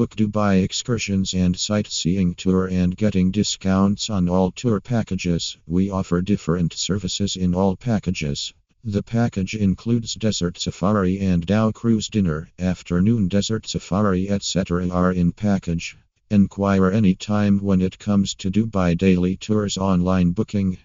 book Dubai excursions and sightseeing tour and getting discounts on all tour packages. We offer different services in all packages. The package includes desert safari and Dhow cruise dinner, afternoon desert safari, etc. are in package. Enquire anytime when it comes to Dubai Daily Tours online booking.